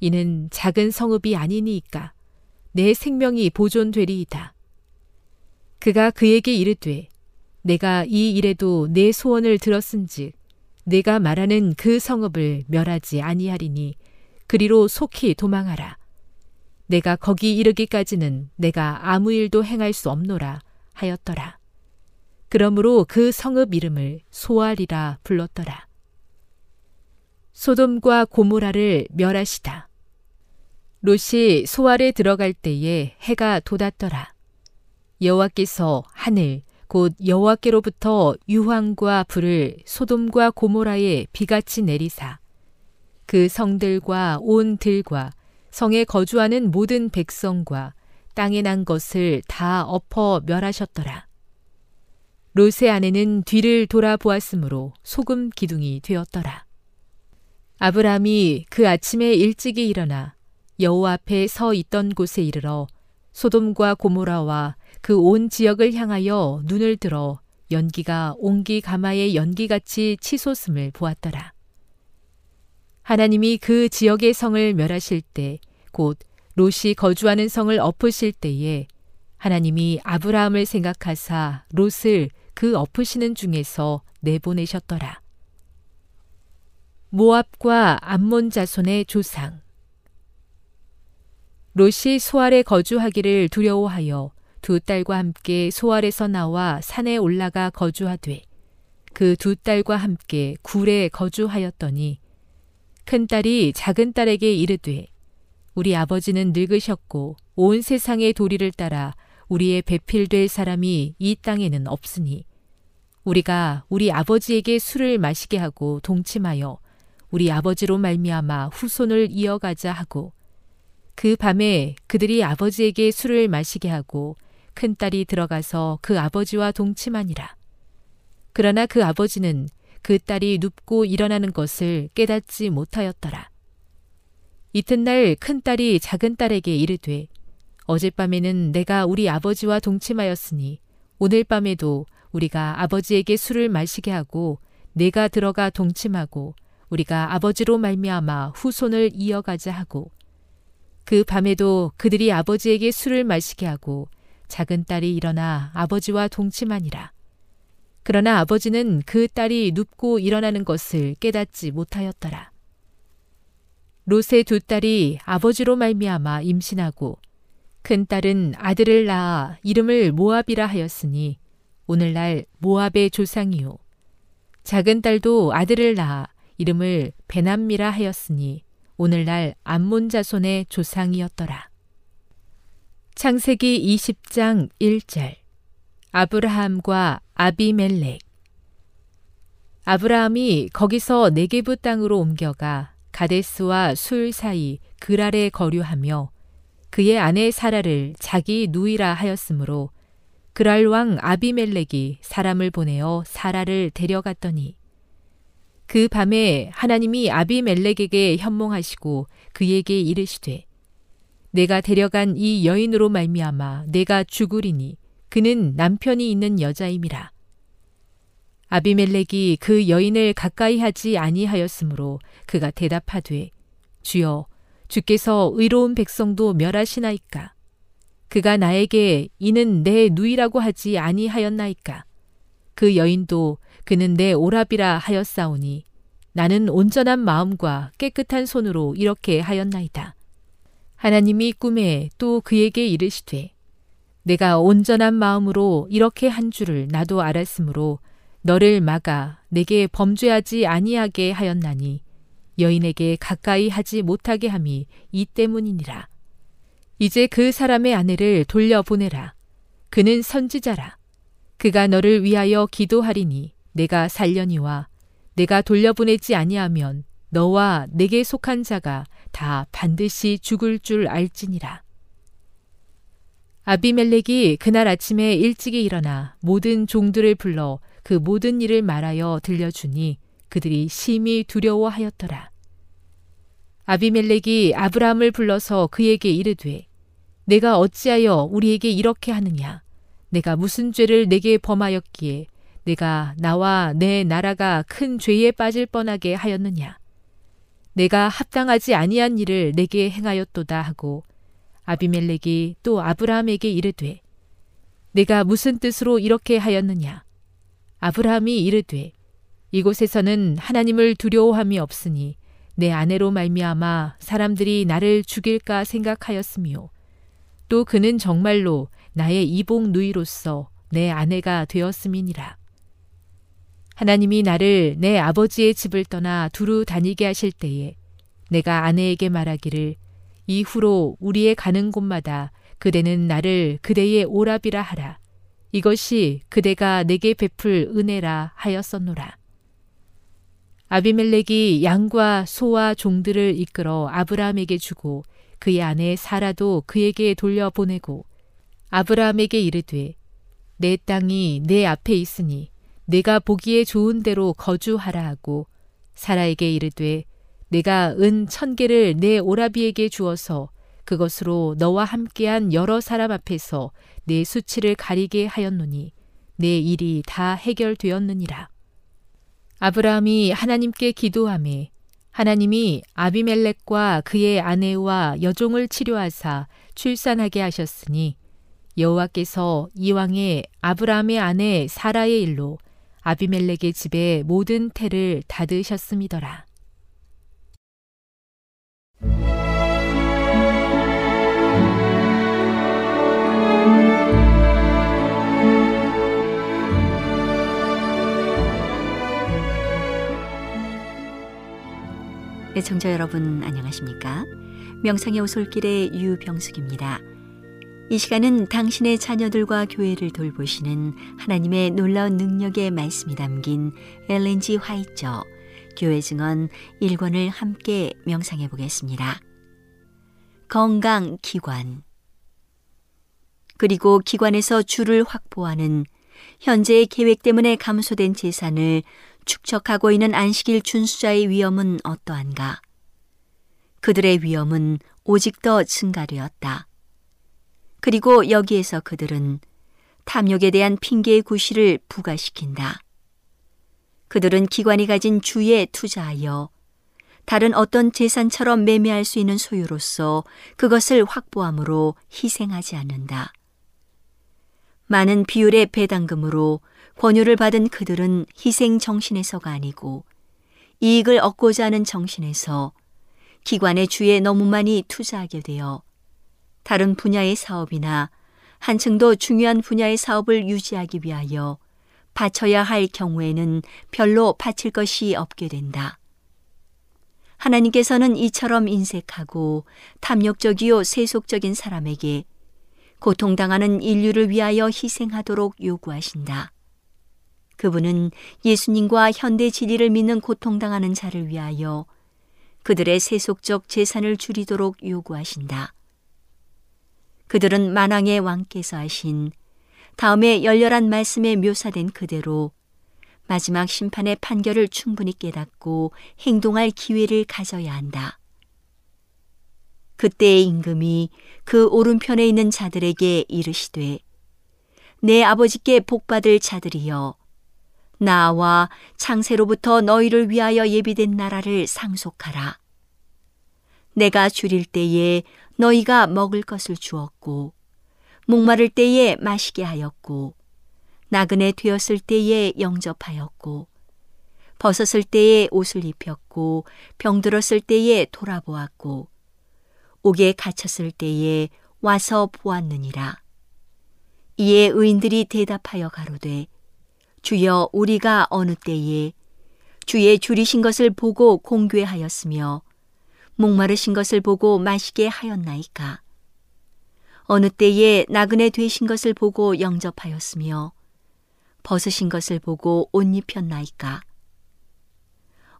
이는 작은 성읍이 아니니이까 내 생명이 보존되리이다. 그가 그에게 이르되 내가 이 일에도 내 소원을 들었은즉 내가 말하는 그 성읍을 멸하지 아니하리니 그리로 속히 도망하라. 내가 거기 이르기까지는 내가 아무 일도 행할 수 없노라 하였더라. 그러므로 그 성읍 이름을 소알이라 불렀더라. 소돔과 고모라를 멸하시다. 롯이 소알에 들어갈 때에 해가 돋았더라. 여호와께서 하늘 곧 여호와께로부터 유황과 불을 소돔과 고모라에 비같이 내리사 그 성들과 온 들과 성에 거주하는 모든 백성과 땅에 난 것을 다 엎어 멸하셨더라. 롯의 아내는 뒤를 돌아보았으므로 소금 기둥이 되었더라. 아브라함이 그 아침에 일찍이 일어나 여호와 앞에 서 있던 곳에 이르러 소돔과 고모라와 그 온 지역을 향하여 눈을 들어 연기가 옹기 가마의 연기같이 치솟음을 보았더라. 하나님이 그 지역의 성을 멸하실 때, 곧 롯이 거주하는 성을 엎으실 때에 하나님이 아브라함을 생각하사 롯을 그 엎으시는 중에서 내보내셨더라. 모압과 암몬 자손의 조상 롯이 소알에 거주하기를 두려워하여 두 딸과 함께 소알에서 나와 산에 올라가 거주하되 그 두 딸과 함께 굴에 거주하였더니 큰 딸이 작은 딸에게 이르되 우리 아버지는 늙으셨고 온 세상의 도리를 따라 우리의 배필될 사람이 이 땅에는 없으니 우리가 우리 아버지에게 술을 마시게 하고 동침하여 우리 아버지로 말미암아 후손을 이어가자 하고 그 밤에 그들이 아버지에게 술을 마시게 하고 큰 딸이 들어가서 그 아버지와 동침하니라. 그러나 그 아버지는 그 딸이 눕고 일어나는 것을 깨닫지 못하였더라. 이튿날 큰 딸이 작은 딸에게 이르되 어젯밤에는 내가 우리 아버지와 동침하였으니 오늘 밤에도 우리가 아버지에게 술을 마시게 하고 내가 들어가 동침하고 우리가 아버지로 말미암아 후손을 이어가자 하고 그 밤에도 그들이 아버지에게 술을 마시게 하고 작은 딸이 일어나 아버지와 동침하니라. 그러나 아버지는 그 딸이 눕고 일어나는 것을 깨닫지 못하였더라. 롯의 두 딸이 아버지로 말미암아 임신하고 큰 딸은 아들을 낳아 이름을 모압이라 하였으니 오늘날 모압의 조상이요 작은 딸도 아들을 낳아 이름을 베남미라 하였으니 오늘날 암몬 자손의 조상이었더라. 창세기 20장 1절. 아브라함과 아비멜렉. 아브라함이 거기서 네게부 땅으로 옮겨가 가데스와 술 사이 그랄에 거류하며 그의 아내 사라를 자기 누이라 하였으므로 그랄 왕 아비멜렉이 사람을 보내어 사라를 데려갔더니 그 밤에 하나님이 아비멜렉에게 현몽하시고 그에게 이르시되 내가 데려간 이 여인으로 말미암아 내가 죽으리니 그는 남편이 있는 여자임이라. 아비멜렉이 그 여인을 가까이 하지 아니하였으므로 그가 대답하되 주여 주께서 의로운 백성도 멸하시나이까 그가 나에게 이는 내 누이라고 하지 아니하였나이까 그 여인도 그는 내 오랍이라 하였사오니 나는 온전한 마음과 깨끗한 손으로 이렇게 하였나이다. 하나님이 꿈에 또 그에게 이르시되 내가 온전한 마음으로 이렇게 한 줄을 나도 알았으므로 너를 막아 내게 범죄하지 아니하게 하였나니 여인에게 가까이 하지 못하게 함이 이 때문이니라. 이제 그 사람의 아내를 돌려보내라. 그는 선지자라. 그가 너를 위하여 기도하리니 내가 살려니와 내가 돌려보내지 아니하면 너와 내게 속한 자가 다 반드시 죽을 줄 알지니라. 아비멜렉이 그날 아침에 일찍이 일어나 모든 종들을 불러 그 모든 일을 말하여 들려주니 그들이 심히 두려워하였더라. 아비멜렉이 아브라함을 불러서 그에게 이르되 내가 어찌하여 우리에게 이렇게 하느냐 내가 무슨 죄를 내게 범하였기에 내가 나와 내 나라가 큰 죄에 빠질 뻔하게 하였느냐 내가 합당하지 아니한 일을 내게 행하였도다 하고 아비멜렉이 또 아브라함에게 이르되 내가 무슨 뜻으로 이렇게 하였느냐 아브라함이 이르되 이곳에서는 하나님을 두려워함이 없으니 내 아내로 말미암아 사람들이 나를 죽일까 생각하였으며 또 그는 정말로 나의 이복 누이로서 내 아내가 되었음이니라. 하나님이 나를 내 아버지의 집을 떠나 두루 다니게 하실 때에 내가 아내에게 말하기를 이후로 우리의 가는 곳마다 그대는 나를 그대의 오랍이라 하라. 이것이 그대가 내게 베풀 은혜라 하였었노라. 아비멜렉이 양과 소와 종들을 이끌어 아브라함에게 주고 그의 아내 사라도 그에게 돌려보내고 아브라함에게 이르되 내 땅이 내 앞에 있으니 내가 보기에 좋은 대로 거주하라 하고 사라에게 이르되 내가 은 천 개를 내 오라비에게 주어서 그것으로 너와 함께한 여러 사람 앞에서 내 수치를 가리게 하였노니 내 일이 다 해결되었느니라. 아브라함이 하나님께 기도함에 하나님이 아비멜렉과 그의 아내와 여종을 치료하사 출산하게 하셨으니 여호와께서 이왕에 아브라함의 아내 사라의 일로 아비멜렉의 집에 모든 태를 닫으셨음이더라. 애청자 네, 여러분 안녕하십니까? 명상의 오솔길의 유병숙입니다. 이 시간은 당신의 자녀들과 교회를 돌보시는 하나님의 놀라운 능력의 말씀이 담긴 엘렌지 화이처 교회 증언 1권을 함께 명상해 보겠습니다. 건강 기관 그리고 기관에서 주를 확보하는 현재의 계획 때문에 감소된 재산을 축적하고 있는 안식일 준수자의 위험은 어떠한가? 그들의 위험은 오직 더 증가되었다. 그리고 여기에서 그들은 탐욕에 대한 핑계의 구실을 부과시킨다. 그들은 기관이 가진 주에 투자하여 다른 어떤 재산처럼 매매할 수 있는 소유로서 그것을 확보함으로 희생하지 않는다. 많은 비율의 배당금으로 권유를 받은 그들은 희생 정신에서가 아니고 이익을 얻고자 하는 정신에서 기관의 주에 너무 많이 투자하게 되어 다른 분야의 사업이나 한층 더 중요한 분야의 사업을 유지하기 위하여 바쳐야 할 경우에는 별로 바칠 것이 없게 된다. 하나님께서는 이처럼 인색하고 탐욕적이요 세속적인 사람에게 고통당하는 인류를 위하여 희생하도록 요구하신다. 그분은 예수님과 현대 진리를 믿는 고통당하는 자를 위하여 그들의 세속적 재산을 줄이도록 요구하신다. 그들은 만왕의 왕께서 하신 다음에 열렬한 말씀에 묘사된 그대로 마지막 심판의 판결을 충분히 깨닫고 행동할 기회를 가져야 한다. 그때의 임금이 그 오른편에 있는 자들에게 이르시되 내 아버지께 복받을 자들이여 나와 창세로부터 너희를 위하여 예비된 나라를 상속하라. 내가 줄일 때에 너희가 먹을 것을 주었고 목마를 때에 마시게 하였고 나그네 되었을 때에 영접하였고 벗었을 때에 옷을 입혔고 병들었을 때에 돌아보았고 옥에 갇혔을 때에 와서 보았느니라. 이에 의인들이 대답하여 가로되 주여 우리가 어느 때에 주의 줄이신 것을 보고 공괴하였으며 목마르신 것을 보고 마시게 하였나이까. 어느 때에 나그네 되신 것을 보고 영접하였으며 벗으신 것을 보고 옷 입혔나이까.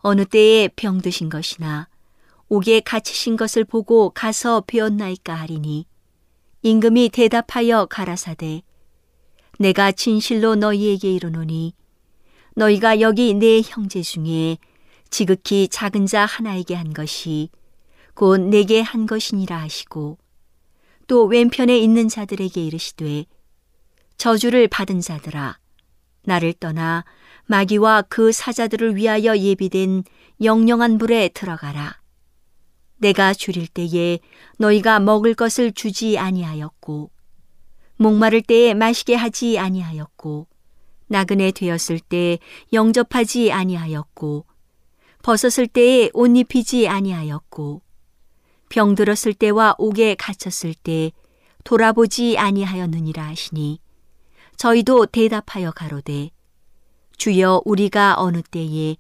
어느 때에 병드신 것이나 옥에 갇히신 것을 보고 가서 배웠나이까 하리니 임금이 대답하여 가라사대 내가 진실로 너희에게 이르노니 너희가 여기 내 형제 중에 지극히 작은 자 하나에게 한 것이 곧 내게 한 것이니라 하시고 또 왼편에 있는 자들에게 이르시되 저주를 받은 자들아 나를 떠나 마귀와 그 사자들을 위하여 예비된 영영한 불에 들어가라. 내가 줄일 때에 너희가 먹을 것을 주지 아니하였고 목마를 때에 마시게 하지 아니하였고 나그네 되었을 때 영접하지 아니하였고 벗었을 때에 옷 입히지 아니하였고 병들었을 때와 옥에 갇혔을 때 돌아보지 아니하였느니라 하시니 저희도 대답하여 가로되 주여 우리가 어느 때에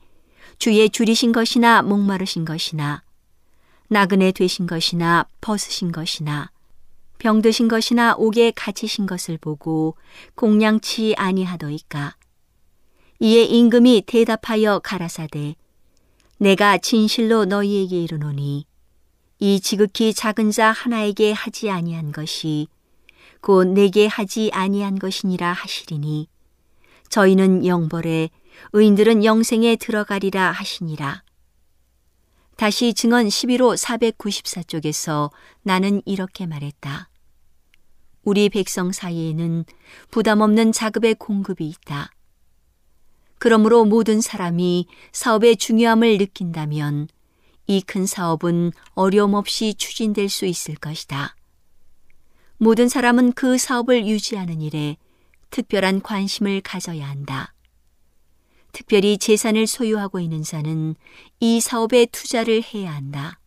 주의 줄이신 것이나 목마르신 것이나 나그네 되신 것이나 벗으신 것이나 병드신 것이나 옥에 갇히신 것을 보고 공양치 아니하더이까? 이에 임금이 대답하여 가라사대 내가 진실로 너희에게 이르노니 이 지극히 작은 자 하나에게 하지 아니한 것이 곧 내게 하지 아니한 것이니라 하시리니 저희는 영벌에 의인들은 영생에 들어가리라 하시니라. 다시 증언 11호 494쪽에서 나는 이렇게 말했다. 우리 백성 사이에는 부담 없는 자급의 공급이 있다. 그러므로 모든 사람이 사업의 중요함을 느낀다면 이 큰 사업은 어려움 없이 추진될 수 있을 것이다. 모든 사람은 그 사업을 유지하는 일에 특별한 관심을 가져야 한다. 특별히 재산을 소유하고 있는 자는 이 사업에 투자를 해야 한다.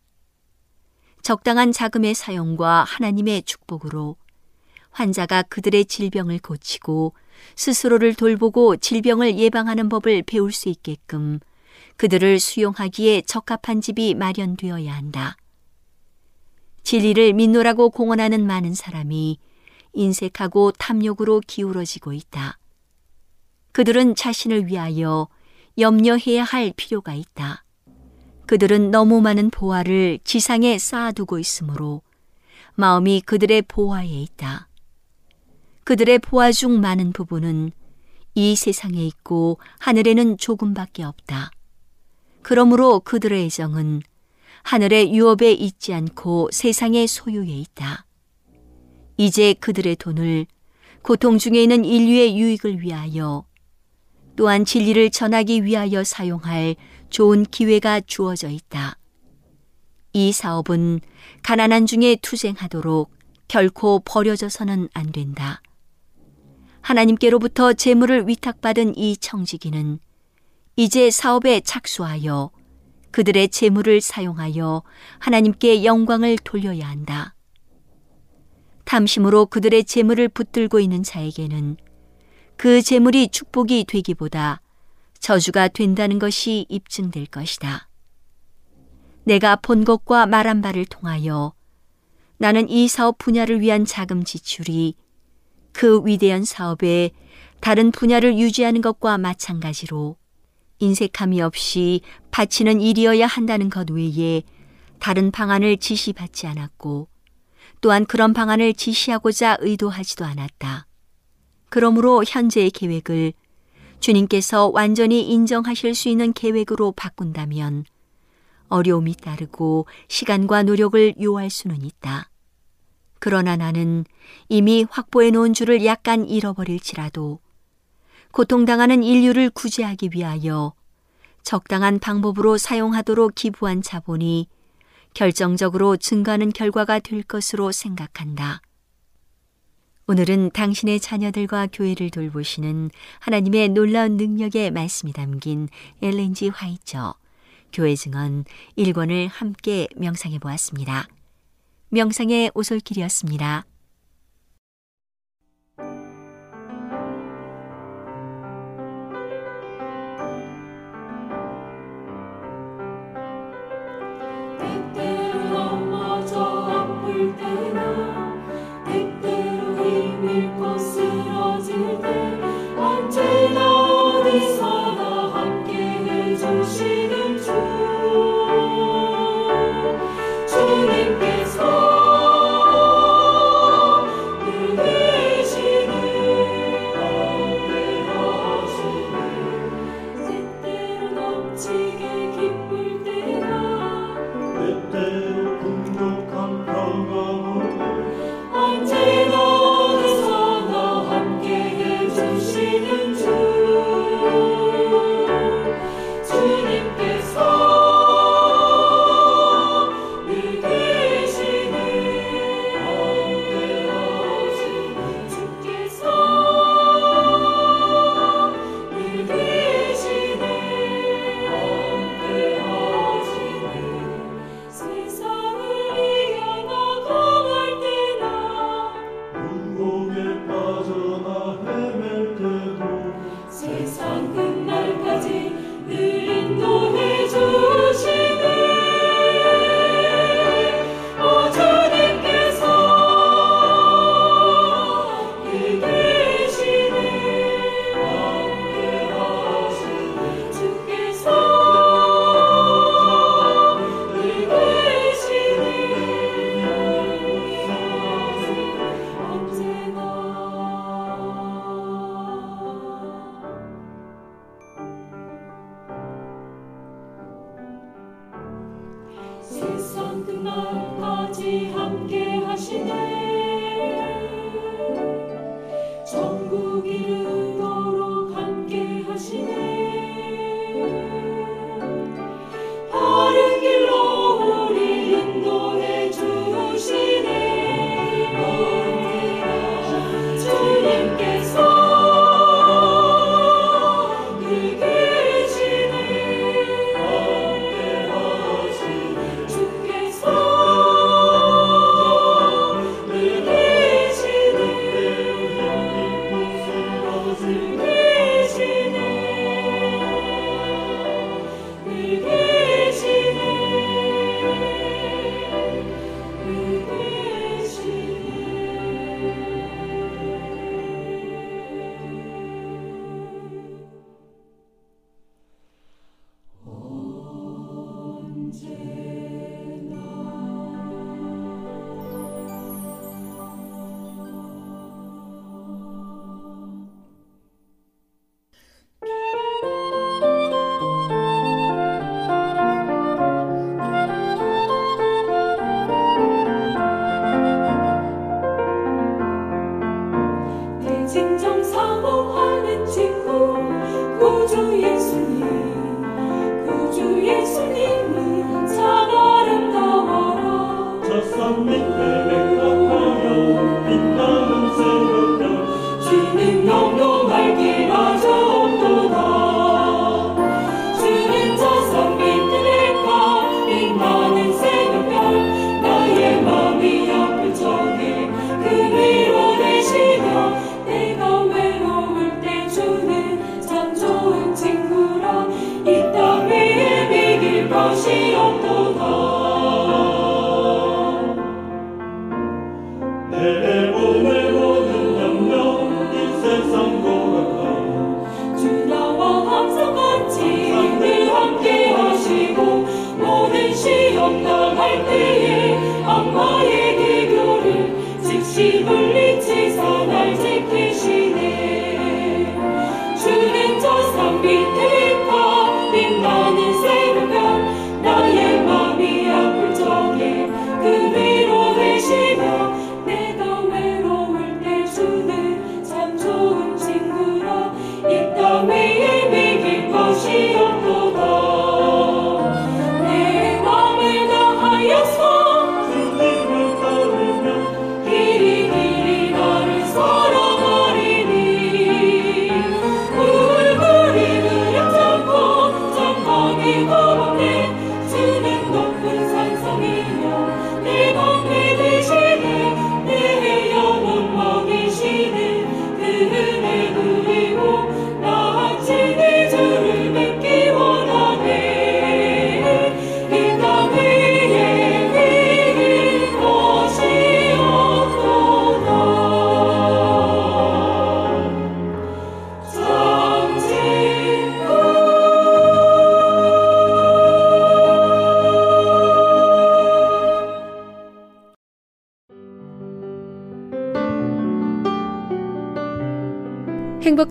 적당한 자금의 사용과 하나님의 축복으로 환자가 그들의 질병을 고치고 스스로를 돌보고 질병을 예방하는 법을 배울 수 있게끔 그들을 수용하기에 적합한 집이 마련되어야 한다. 진리를 믿노라고 공언하는 많은 사람이 인색하고 탐욕으로 기울어지고 있다. 그들은 자신을 위하여 염려해야 할 필요가 있다. 그들은 너무 많은 보화를 지상에 쌓아두고 있으므로 마음이 그들의 보화에 있다. 그들의 보화 중 많은 부분은 이 세상에 있고 하늘에는 조금밖에 없다. 그러므로 그들의 애정은 하늘의 유업에 있지 않고 세상의 소유에 있다. 이제 그들의 돈을 고통 중에 있는 인류의 유익을 위하여 또한 진리를 전하기 위하여 사용할 좋은 기회가 주어져 있다. 이 사업은 가난한 중에 투쟁하도록 결코 버려져서는 안 된다. 하나님께로부터 재물을 위탁받은 이 청지기는 이제 사업에 착수하여 그들의 재물을 사용하여 하나님께 영광을 돌려야 한다. 탐심으로 그들의 재물을 붙들고 있는 자에게는 그 재물이 축복이 되기보다 저주가 된다는 것이 입증될 것이다. 내가 본 것과 말한 바를 통하여 나는 이 사업 분야를 위한 자금 지출이 그 위대한 사업에 다른 분야를 유지하는 것과 마찬가지로 인색함이 없이 바치는 일이어야 한다는 것 외에 다른 방안을 지시받지 않았고 또한 그런 방안을 지시하고자 의도하지도 않았다. 그러므로 현재의 계획을 주님께서 완전히 인정하실 수 있는 계획으로 바꾼다면 어려움이 따르고 시간과 노력을 요할 수는 있다. 그러나 나는 이미 확보해 놓은 줄을 약간 잃어버릴지라도 고통당하는 인류를 구제하기 위하여 적당한 방법으로 사용하도록 기부한 자본이 결정적으로 증가하는 결과가 될 것으로 생각한다. 오늘은 당신의 자녀들과 교회를 돌보시는 하나님의 놀라운 능력의 말씀이 담긴 엘렌지 화이처 교회 증언 1권을 함께 명상해 보았습니다. 명상의 오솔길이었습니다.